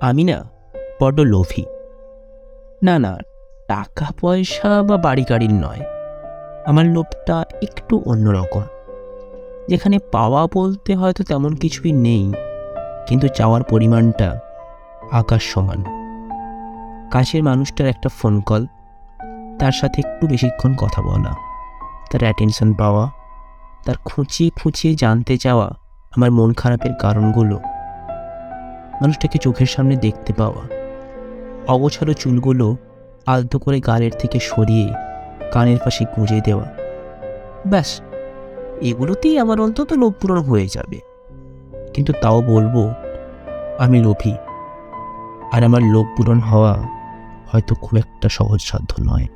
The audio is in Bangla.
আমি না বড্ড লোভী। না না, টাকা পয়সা বা বাড়ি গাড়ির নয়। আমার লোভটা একটু অন্যরকম। যেখানে পাওয়া বলতে হয়তো তেমন কিছুই নেই, কিন্তু চাওয়ার পরিমাণটা আকাশ সমান। কাছের মানুষটার একটা ফোন কল তার সাথে একটু বেশিক্ষণ কথা বলা, তার অ্যাটেনশন পাওয়া, তার খুঁচিয়ে খুঁচিয়ে জানতে চাওয়া, আমার মন খারাপের কারণগুলো। মানুষটাকে চোখের সামনে দেখতে পাওয়া। অগোছালো চুলগুলো আলতো করে গালের থেকে সরিয়ে কানের পাশে গুঁজে দেওয়া। ব্যাস, এগুলোতেই আমার অন্তত লোভ পূরণ হয়ে যাবে। কিন্তু তাও বলব, আমি লোভী। আর আমার লোভ পূরণ হওয়া হয়তো খুব একটা সহজসাধ্য নয়।